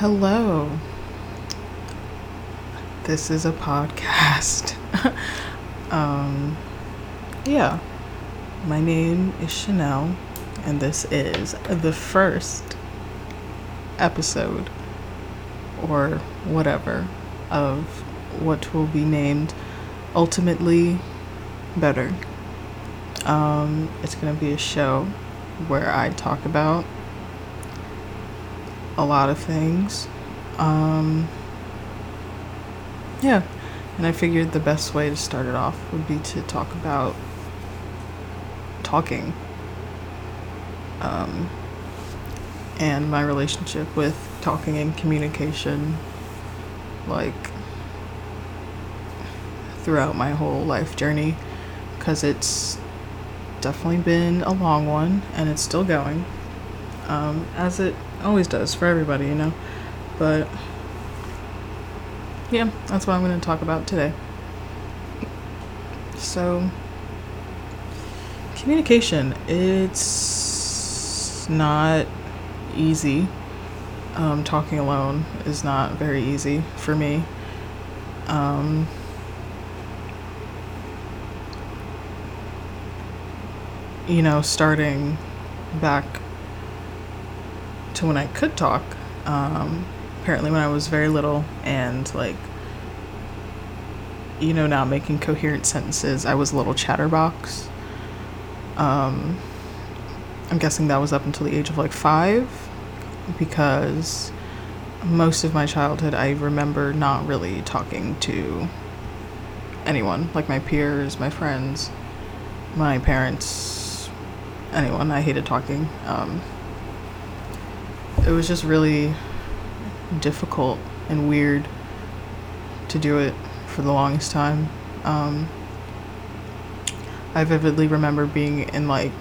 Hello. This is a podcast. um, yeah. My name is Chanel, and this is the first episode or whatever of what will be named Ultimately Better. Um, it's going to be a show where I talk about a lot of things. Um, yeah, and I figured the best way to start it off would be to talk about talking um, and my relationship with talking and communication, like throughout my whole life journey, because it's definitely been a long one and it's still going, um, as it always does for everybody, you know. But yeah, that's what I'm going to talk about today. So, communication, it's not easy. Um, talking alone is not very easy for me. Um, you know, starting back to when I could talk, um, apparently when I was very little and like, you know, not making coherent sentences, I was a little chatterbox. Um, I'm guessing that was up until the age of like five because most of my childhood I remember not really talking to anyone, like my peers, my friends, my parents, anyone. I hated talking. Um, it was just really difficult and weird to do it for the longest time. Um, I vividly remember being in like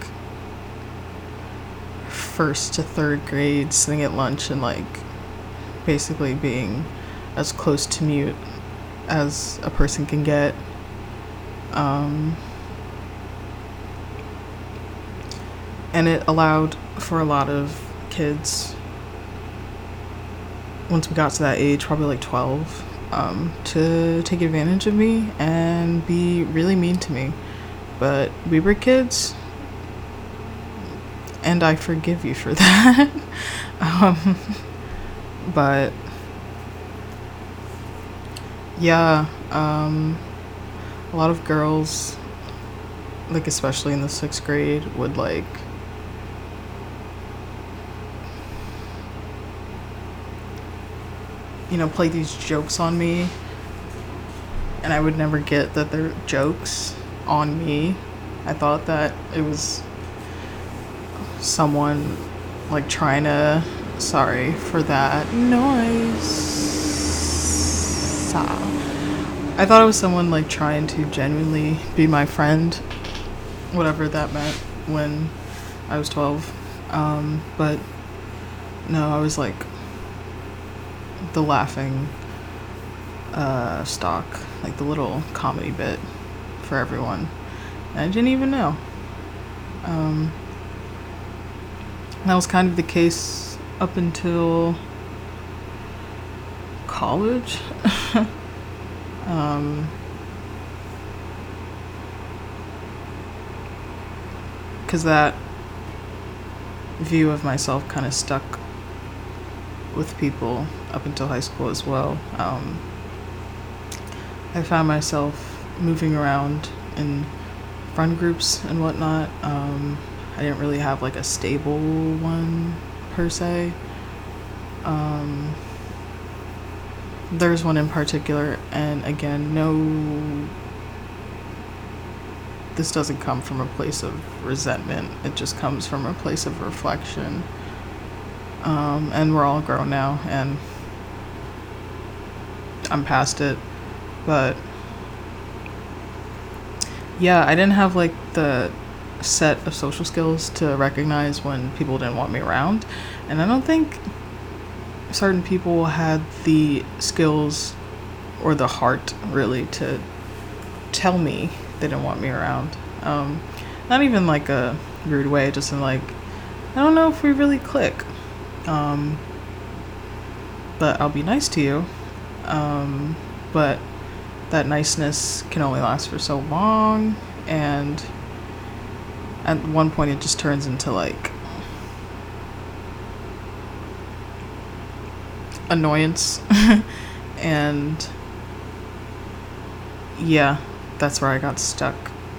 first to third grade, sitting at lunch and like basically being as close to mute as a person can get. Um, and it allowed for a lot of kids once we got to that age probably like 12 um, to take advantage of me and be really mean to me. But we were kids and i forgive you for that. Um, but yeah um, a lot of girls like especially in the sixth grade would like you know, play these jokes on me. And I would never get that they're jokes on me. I thought that it was someone like trying to sorry for that noise. I thought it was someone like trying to genuinely be my friend, whatever that meant when I was 12. Um, but no, I was like the laughing uh, stock, like the little comedy bit for everyone. And I didn't even know. Um, that was kind of the case up until college. um, because that view of myself kind of stuck with people up until high school as well. Um, I found myself moving around in friend groups and whatnot. Um, I didn't really have like a stable one per se. Um, there's one in particular, and again, no. This doesn't come from a place of resentment, it just comes from a place of reflection. Um, and we're all grown now, and I'm past it. But yeah, I didn't have like the set of social skills to recognize when people didn't want me around. And I don't think certain people had the skills or the heart really to tell me they didn't want me around. Um, not even like a rude way, just in like, I don't know if we really click. Um, but I'll be nice to you. Um, but that niceness can only last for so long, and at one point it just turns into like annoyance and yeah that's where i got stuck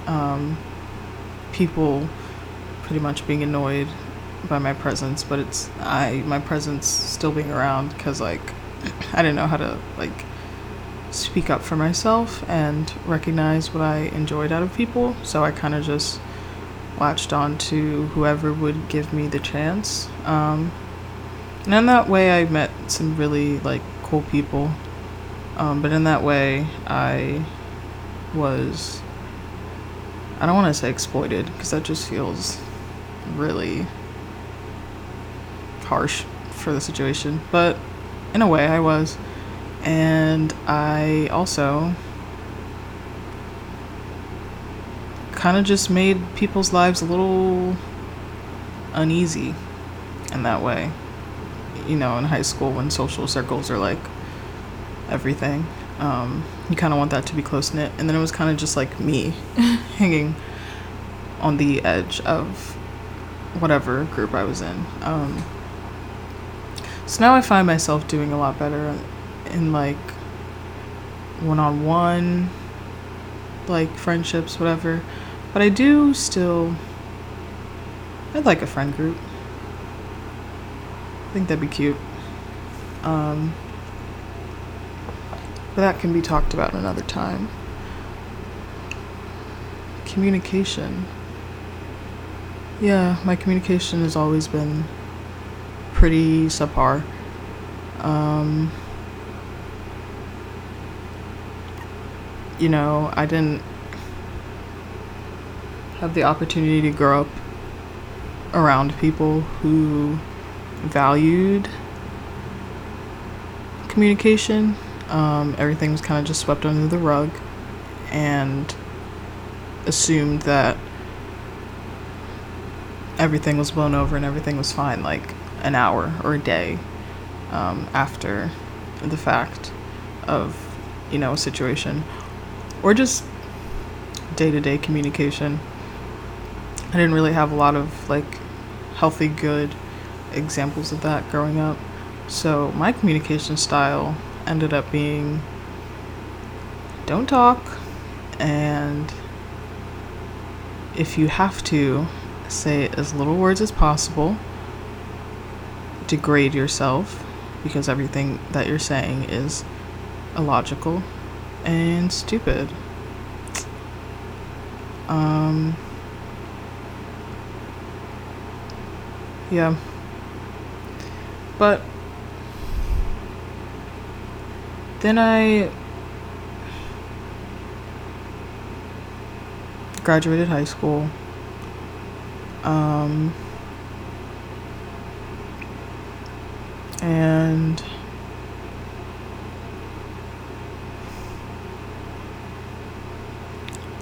um, people pretty much being annoyed by my presence but it's i my presence still being around because like i didn't know how to like speak up for myself and recognize what i enjoyed out of people. So i kind of just latched on to whoever would give me the chance um, and in that way i met some really like cool people. Um, but in that way i was I don't want to say exploited because that just feels really harsh for the situation, but in a way I was. And I also kind of just made people's lives a little uneasy in that way. You know, in high school when social circles are like everything. Um, you kind of want that to be close knit. And then it was kind of just like me hanging on the edge of whatever group I was in. Um, so now I find myself doing a lot better in like one on one, like friendships, whatever. But I do still, I'd like a friend group. I think that'd be cute. Um, but that can be talked about another time. Communication. Yeah, my communication has always been pretty subpar. Um, you know, I didn't have the opportunity to grow up around people who valued communication um, everything was kind of just swept under the rug and assumed that everything was blown over and everything was fine like an hour or a day um, after the fact of you know a situation or just day-to-day communication. I didn't really have a lot of like healthy good examples of that growing up. So my communication style ended up being don't talk and if you have to say as little words as possible degrade yourself because everything that you're saying is illogical and stupid um yeah but then I graduated high school. Um, and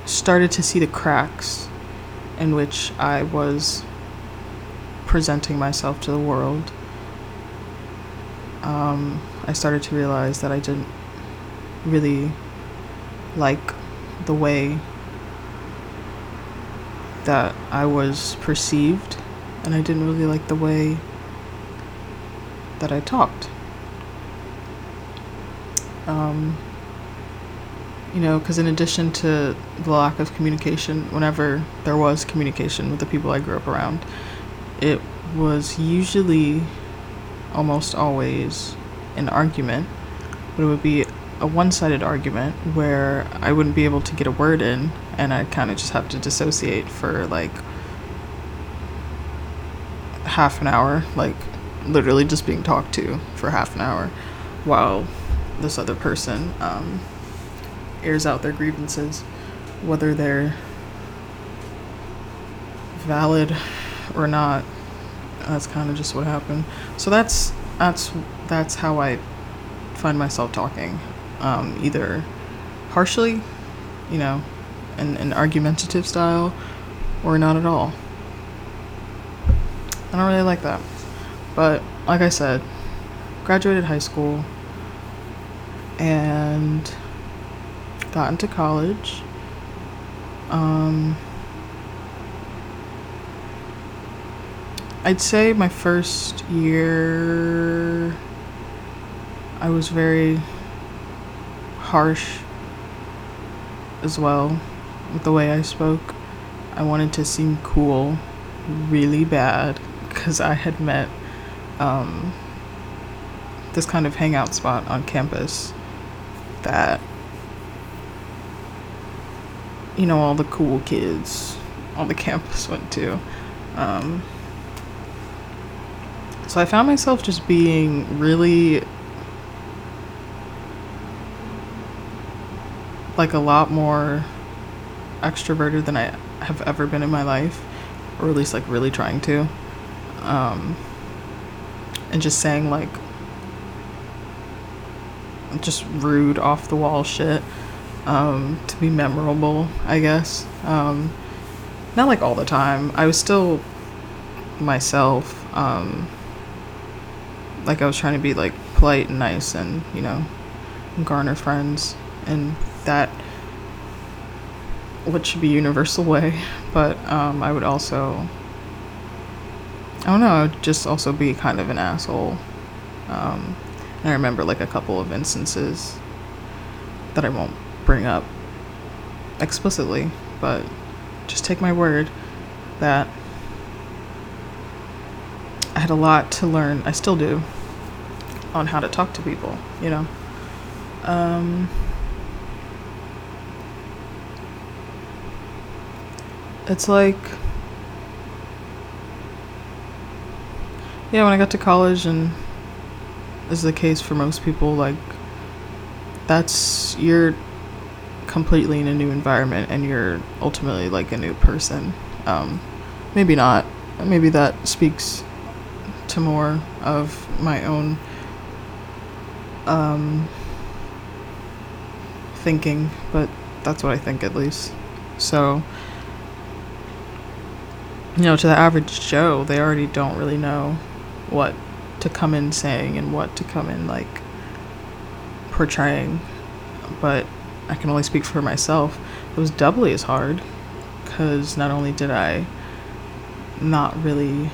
started to see the cracks in which I was presenting myself to the world. Um, I started to realize that I didn't really like the way that I was perceived, and I didn't really like the way that I talked. Um, you know, because in addition to the lack of communication, whenever there was communication with the people I grew up around, it was usually almost always an argument, but it would be a one sided argument where I wouldn't be able to get a word in and I'd kind of just have to dissociate for like half an hour, like literally just being talked to for half an hour while this other person um, airs out their grievances, whether they're valid or not. That's kind of just what happened. So that's that's that's how I find myself talking, um, either harshly, you know, in an argumentative style, or not at all. I don't really like that, but like I said, graduated high school and got into college. Um, I'd say my first year, I was very harsh as well with the way I spoke. I wanted to seem cool really bad because I had met um, this kind of hangout spot on campus that you know all the cool kids on the campus went to. Um, so i found myself just being really like a lot more extroverted than i have ever been in my life or at least like really trying to. Um, and just saying like just rude off the wall shit um, to be memorable, I guess. Um, not like all the time. I was still myself. Um, like I was trying to be like polite and nice and, you know, garner friends and that what should be universal way. But um, I would also I don't know, I would just also be kind of an asshole. Um, I remember like a couple of instances that I won't bring up explicitly, but just take my word that I had a lot to learn. I still do on how to talk to people, you know. Um, it's like yeah, when I got to college and is the case for most people like that's you're completely in a new environment and you're ultimately like a new person. Um, maybe not. Maybe that speaks to more of my own um, thinking but that's what i think at least. So you know to the average joe they already don't really know what to come in saying and what to come in like portraying. But I can only speak for myself. It was doubly as hard because not only did I not really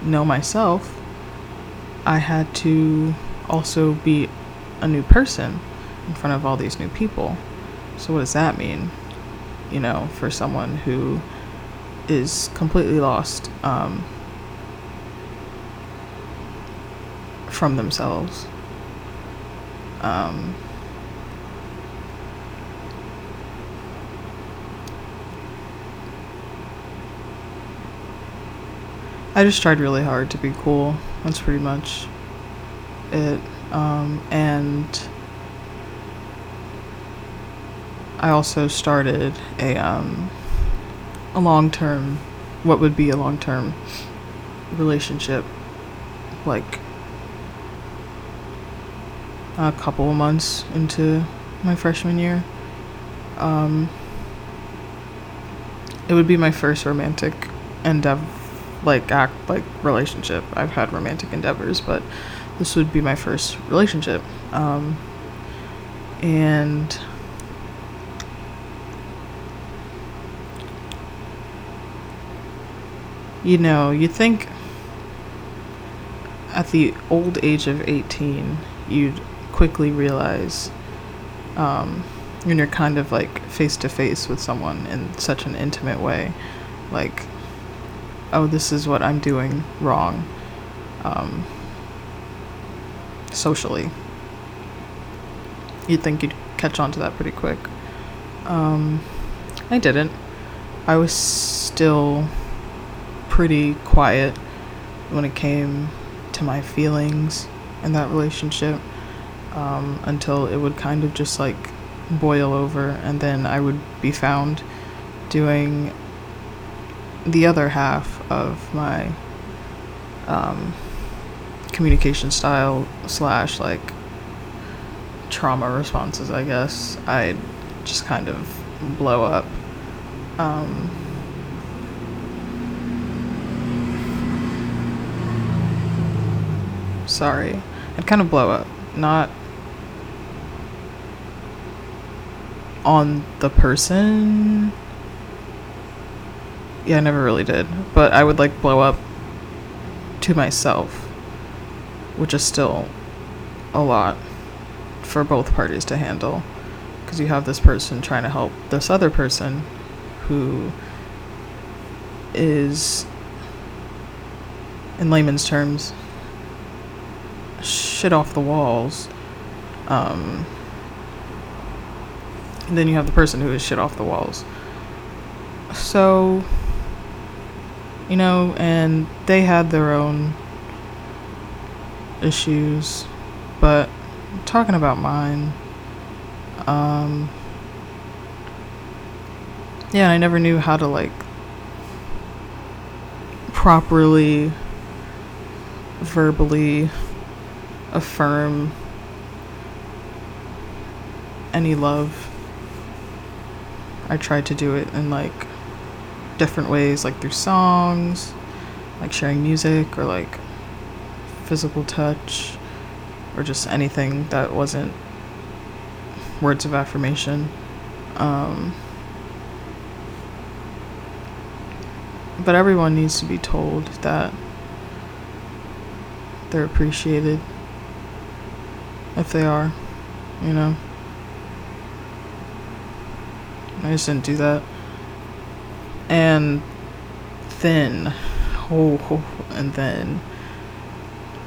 know myself, I had to also be a new person in front of all these new people. So, what does that mean? You know, for someone who is completely lost um, from themselves. Um, I just tried really hard to be cool. That's pretty much it. Um, and I also started a um, a long term, what would be a long term relationship, like a couple of months into my freshman year. Um, it would be my first romantic endeavor, like act like relationship. I've had romantic endeavors, but this would be my first relationship. Um, and you know, you think at the old age of 18, you'd quickly realize um, when you're kind of like face to face with someone in such an intimate way, like, oh, this is what I'm doing wrong um, socially. You'd think you'd catch on to that pretty quick. Um, I didn't. I was still pretty quiet when it came to my feelings in that relationship um, until it would kind of just like boil over, and then I would be found doing the other half of my um, communication style slash like trauma responses, I guess. I'd just kind of blow up. Um, sorry. I'd kind of blow up. Not on the person. Yeah, I never really did. But I would like blow up to myself, which is still a lot for both parties to handle. Because you have this person trying to help this other person who is, in layman's terms, shit off the walls. Um, and then you have the person who is shit off the walls. So, you know, and they had their own issues, but talking about mine, um, yeah, I never knew how to like properly verbally affirm any love. I tried to do it in like different ways, like through songs, like sharing music, or like physical touch, or just anything that wasn't words of affirmation. Um, but everyone needs to be told that they're appreciated if they are, you know. I just didn't do that. And then, oh, and then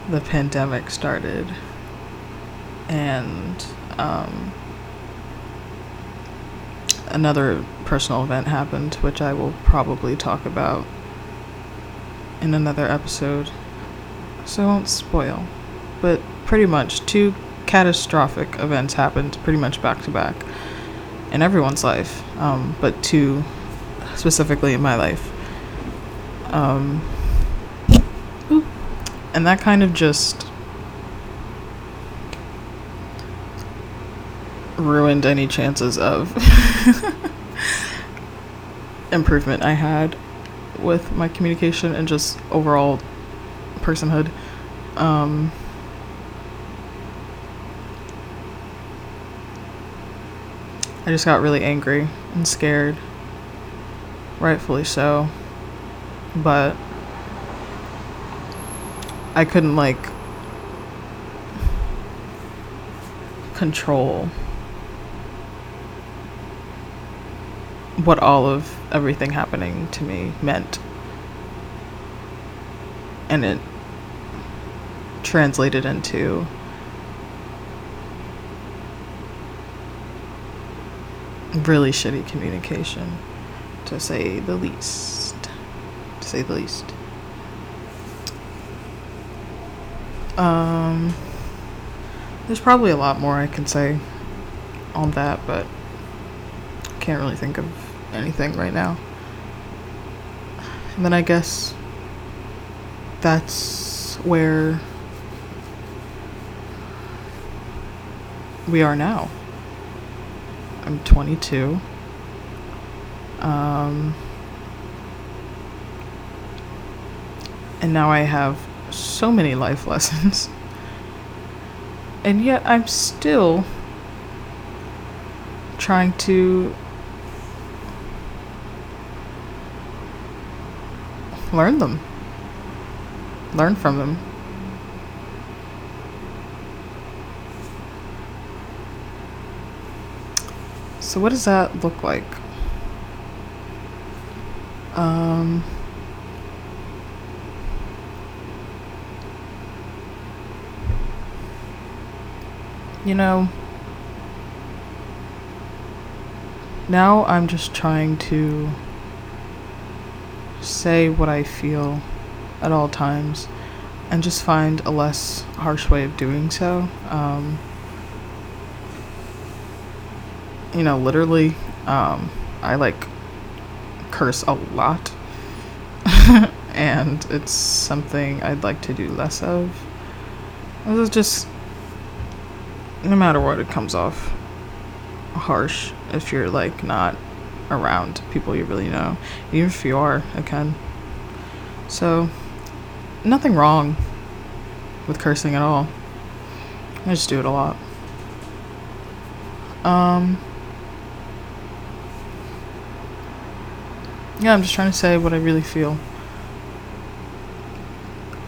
the pandemic started. And um, another personal event happened, which I will probably talk about in another episode. So I won't spoil. But pretty much, two catastrophic events happened pretty much back to back in everyone's life, um, but two specifically in my life. Um, and that kind of just ruined any chances of improvement I had with my communication and just overall personhood. Um, I just got really angry and scared. Rightfully so. But I couldn't, like, control what all of everything happening to me meant. And it translated into really shitty communication, to say the least. To say the least. Um, there's probably a lot more I can say on that, but I can't really think of anything right now. And then I guess that's where we are now. I'm 22. Um, and now I have so many life lessons. And yet I'm still trying to learn them, learn from them. So, what does that look like? Um, you know, now I'm just trying to say what I feel at all times and just find a less harsh way of doing so. Um, you know, literally, um, I like curse a lot. and it's something I'd like to do less of. This is just, no matter what, it comes off harsh if you're like not around people you really know. Even if you are, can. So, nothing wrong with cursing at all. I just do it a lot. Um, yeah, I'm just trying to say what I really feel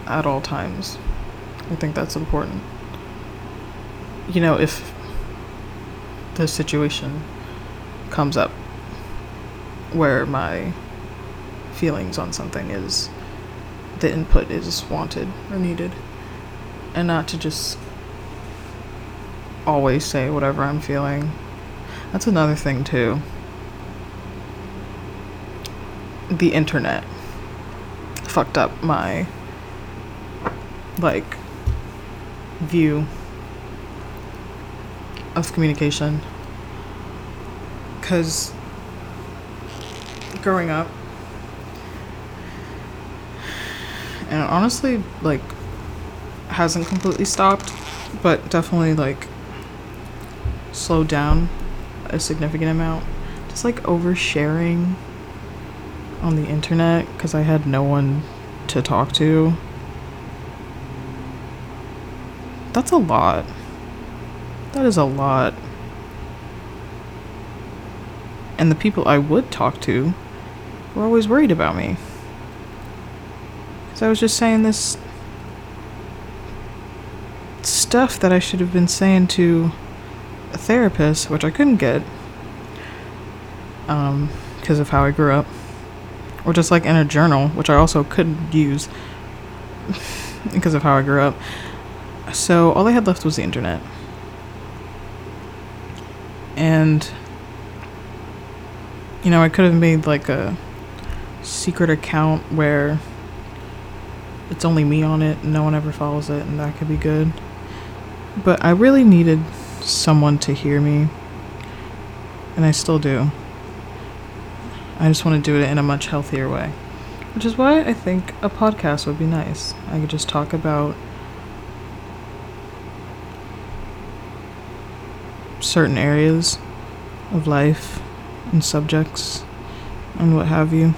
at all times. I think that's important. You know, if the situation comes up where my feelings on something is the input is wanted or needed and not to just always say whatever I'm feeling. That's another thing, too. The internet fucked up my, like, view of communication. Because growing up, and honestly, like, hasn't completely stopped, but definitely, like, slowed down a significant amount. Just like oversharing on the internet because I had no one to talk to. That's a lot. That is a lot. And the people I would talk to were always worried about me. Because I was just saying this stuff that I should have been saying to a therapist, which I couldn't get um, because of how I grew up, or just like in a journal, which I also couldn't use because of how I grew up. So all I had left was the internet. And, you know, I could have made like a secret account where it's only me on it and no one ever follows it, and that could be good. But I really needed someone to hear me. And I still do. I just want to do it in a much healthier way. Which is why I think a podcast would be nice. I could just talk about certain areas of life and subjects and what have you.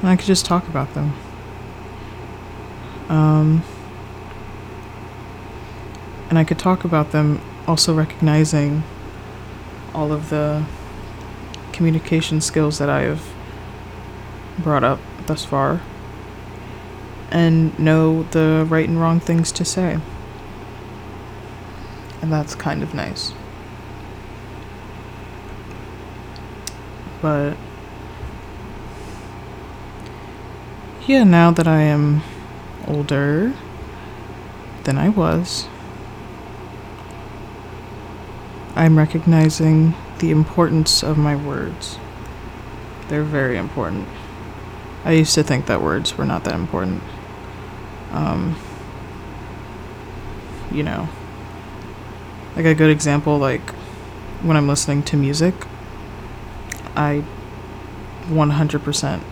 And I could just talk about them. Um, and I could talk about them also recognizing all of the communication skills that I have brought up thus far and know the right and wrong things to say. And that's kind of nice. But yeah, now that I am older than I was, I'm recognizing the importance of my words. They're very important. I used to think that words were not that important. Um, you know, like a good example, like when I'm listening to music, I 100%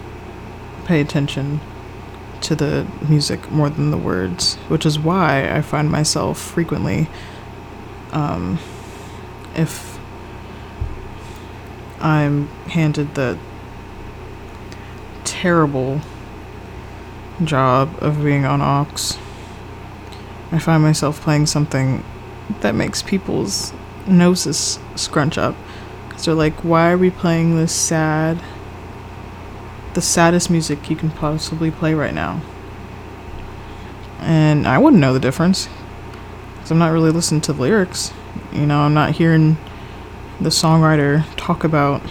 pay attention to the music more than the words, which is why I find myself frequently um, if I'm handed the terrible job of being on aux, I find myself playing something that makes people's noses scrunch up. Because they're like, why are we playing this sad, the saddest music you can possibly play right now? And I wouldn't know the difference. Because I'm not really listening to the lyrics. You know, I'm not hearing the songwriter talk about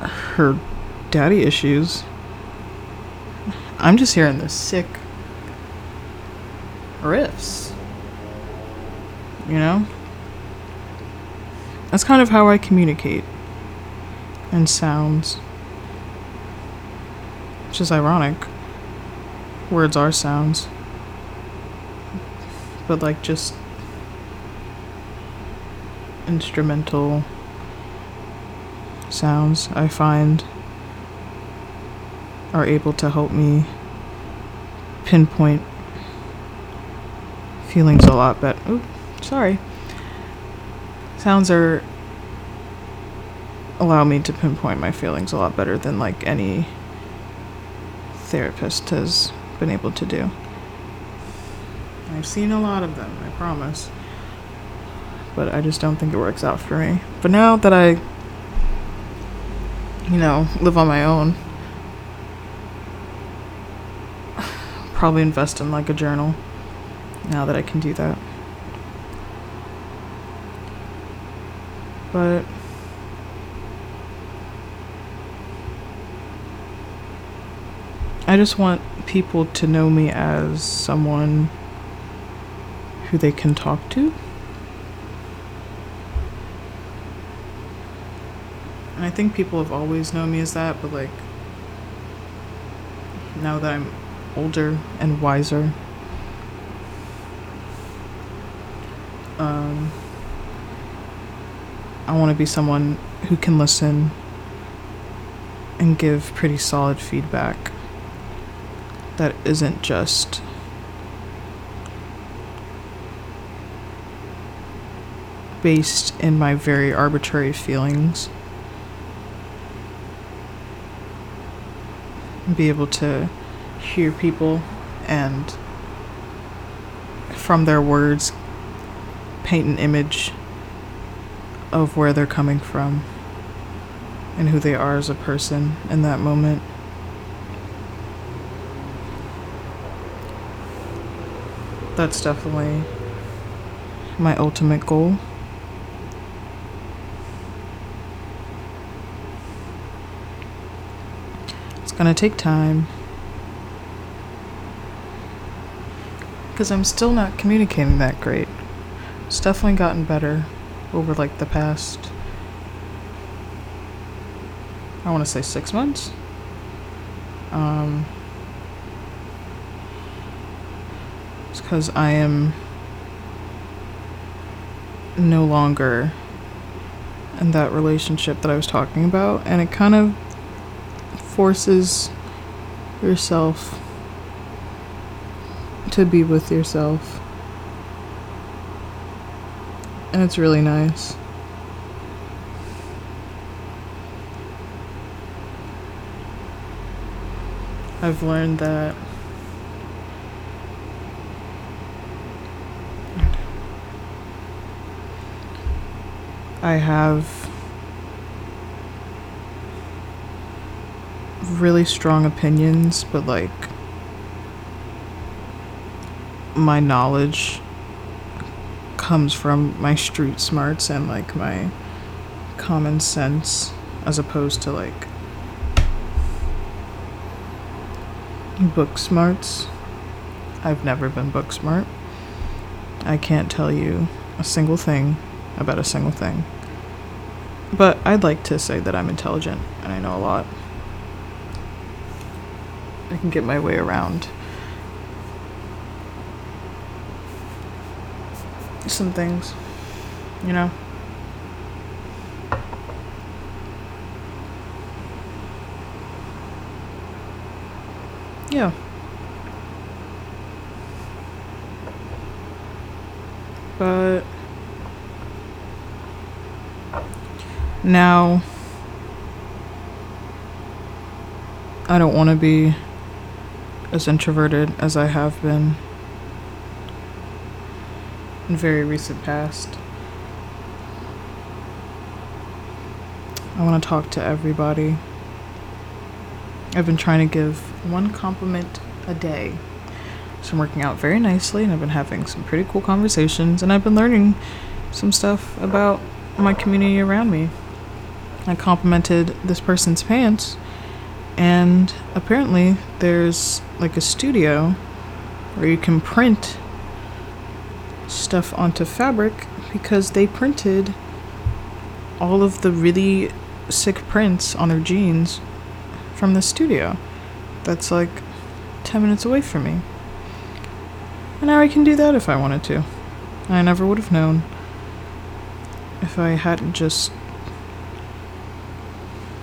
her daddy issues. I'm just hearing the sick riffs. You know? That's kind of how I communicate. And sounds. Which is ironic. Words are sounds. But, like, just instrumental sounds I find are able to help me pinpoint feelings a lot better. Ooh, sorry. Sounds are allow me to pinpoint my feelings a lot better than like any therapist has been able to do. I've seen a lot of them, I promise. But I just don't think it works out for me. But now that I, you know, live on my own, probably invest in like a journal now that I can do that. But I just want people to know me as someone who they can talk to. I think people have always known me as that, but like now that I'm older and wiser, um, I want to be someone who can listen and give pretty solid feedback that isn't just based in my very arbitrary feelings. Be able to hear people and from their words paint an image of where they're coming from and who they are as a person in that moment. that's definitely my ultimate goal. It's gonna take time. Because I'm still not communicating that great. It's definitely gotten better over like the past, I wanna say six months. Um, it's because I am no longer in that relationship that I was talking about, and it kind of forces yourself to be with yourself. And it's really nice. I've learned that I have really strong opinions, but like my knowledge comes from my street smarts and like my common sense as opposed to like book smarts. I've never been book smart. I can't tell you a single thing about a single thing. But I'd like to say that I'm intelligent and I know a lot. I can get my way around some things, you know? Yeah. But Now, I don't want to be as introverted as I have been in very recent past. I want to talk to everybody. I've been trying to give one compliment a day. So I'm working out very nicely and I've been having some pretty cool conversations and I've been learning some stuff about my community around me. I complimented this person's pants, and apparently there's like a studio where you can print stuff onto fabric because they printed all of the really sick prints on their jeans from the studio. That's like 10 minutes away from me. And now I can do that if I wanted to. I never would have known if I hadn't just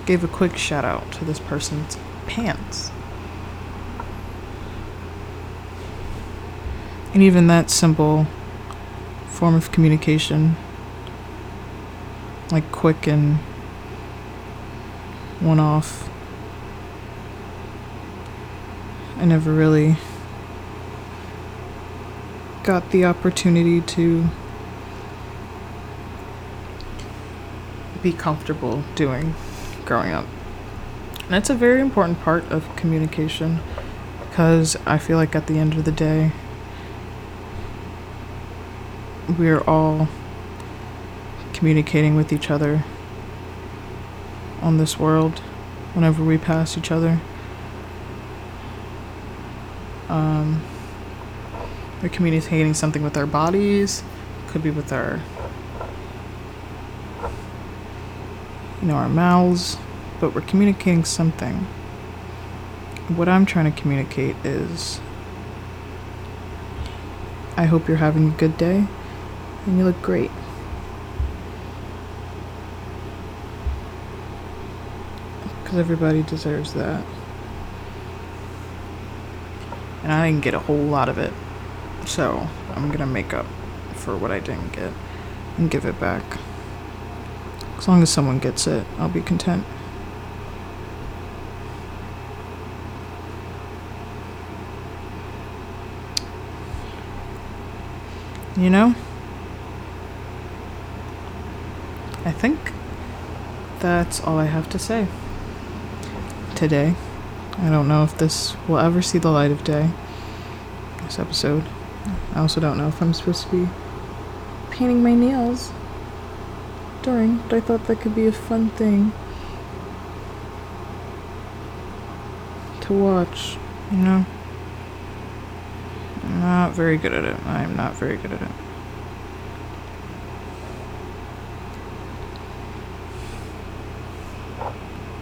gave a quick shout out to this person's pants. And even that simple form of communication, like quick and one off, I never really got the opportunity to be comfortable doing growing up. And it's a very important part of communication because I feel like at the end of the day, we're all communicating with each other on this world whenever we pass each other. Um, we're communicating something with our bodies, could be with our, you know, our mouths, but we're communicating something. What I'm trying to communicate is I hope you're having a good day and you look great. Because everybody deserves that. And I didn't get a whole lot of it. So I'm going to make up for what I didn't get and give it back. As long as someone gets it, I'll be content. You know? I think that's all I have to say today. I don't know if this will ever see the light of day, this episode. I also don't know if I'm supposed to be painting my nails during, but I thought that could be a fun thing to watch, you know? I'm not very good at it. I'm not very good at it.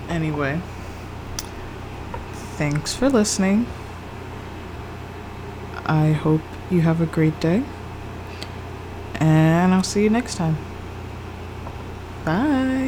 Anyway, thanks for listening. I hope you have a great day. And I'll see you next time. Bye.